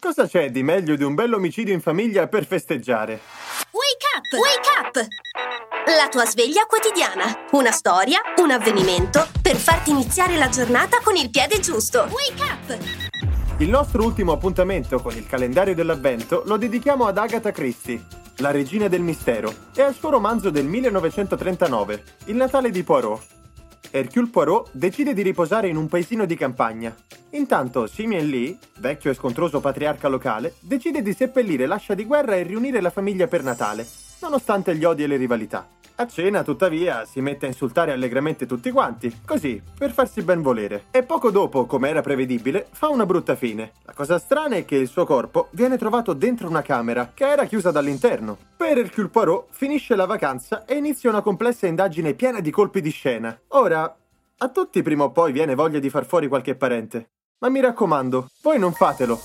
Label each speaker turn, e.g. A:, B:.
A: Cosa c'è di meglio di un bel omicidio in famiglia per festeggiare?
B: Wake up! Wake up! La tua sveglia quotidiana. Una storia, un avvenimento per farti iniziare la giornata con il piede giusto. Wake up!
A: Il nostro ultimo appuntamento con il calendario dell'avvento lo dedichiamo ad Agatha Christie, la regina del mistero, e al suo romanzo del 1939, Il Natale di Poirot. Hercule Poirot decide di riposare in un paesino di campagna. Intanto Simeon Lee, vecchio e scontroso patriarca locale, decide di seppellire l'ascia di guerra e riunire la famiglia per Natale, nonostante gli odi e le rivalità. A cena, tuttavia, si mette a insultare allegramente tutti quanti, così, per farsi ben volere. E poco dopo, come era prevedibile, fa una brutta fine. La cosa strana è che il suo corpo viene trovato dentro una camera, che era chiusa dall'interno. Per Hercule Poirot finisce la vacanza e inizia una complessa indagine piena di colpi di scena. Ora, a tutti prima o poi viene voglia di far fuori qualche parente. Ma mi raccomando, voi non fatelo.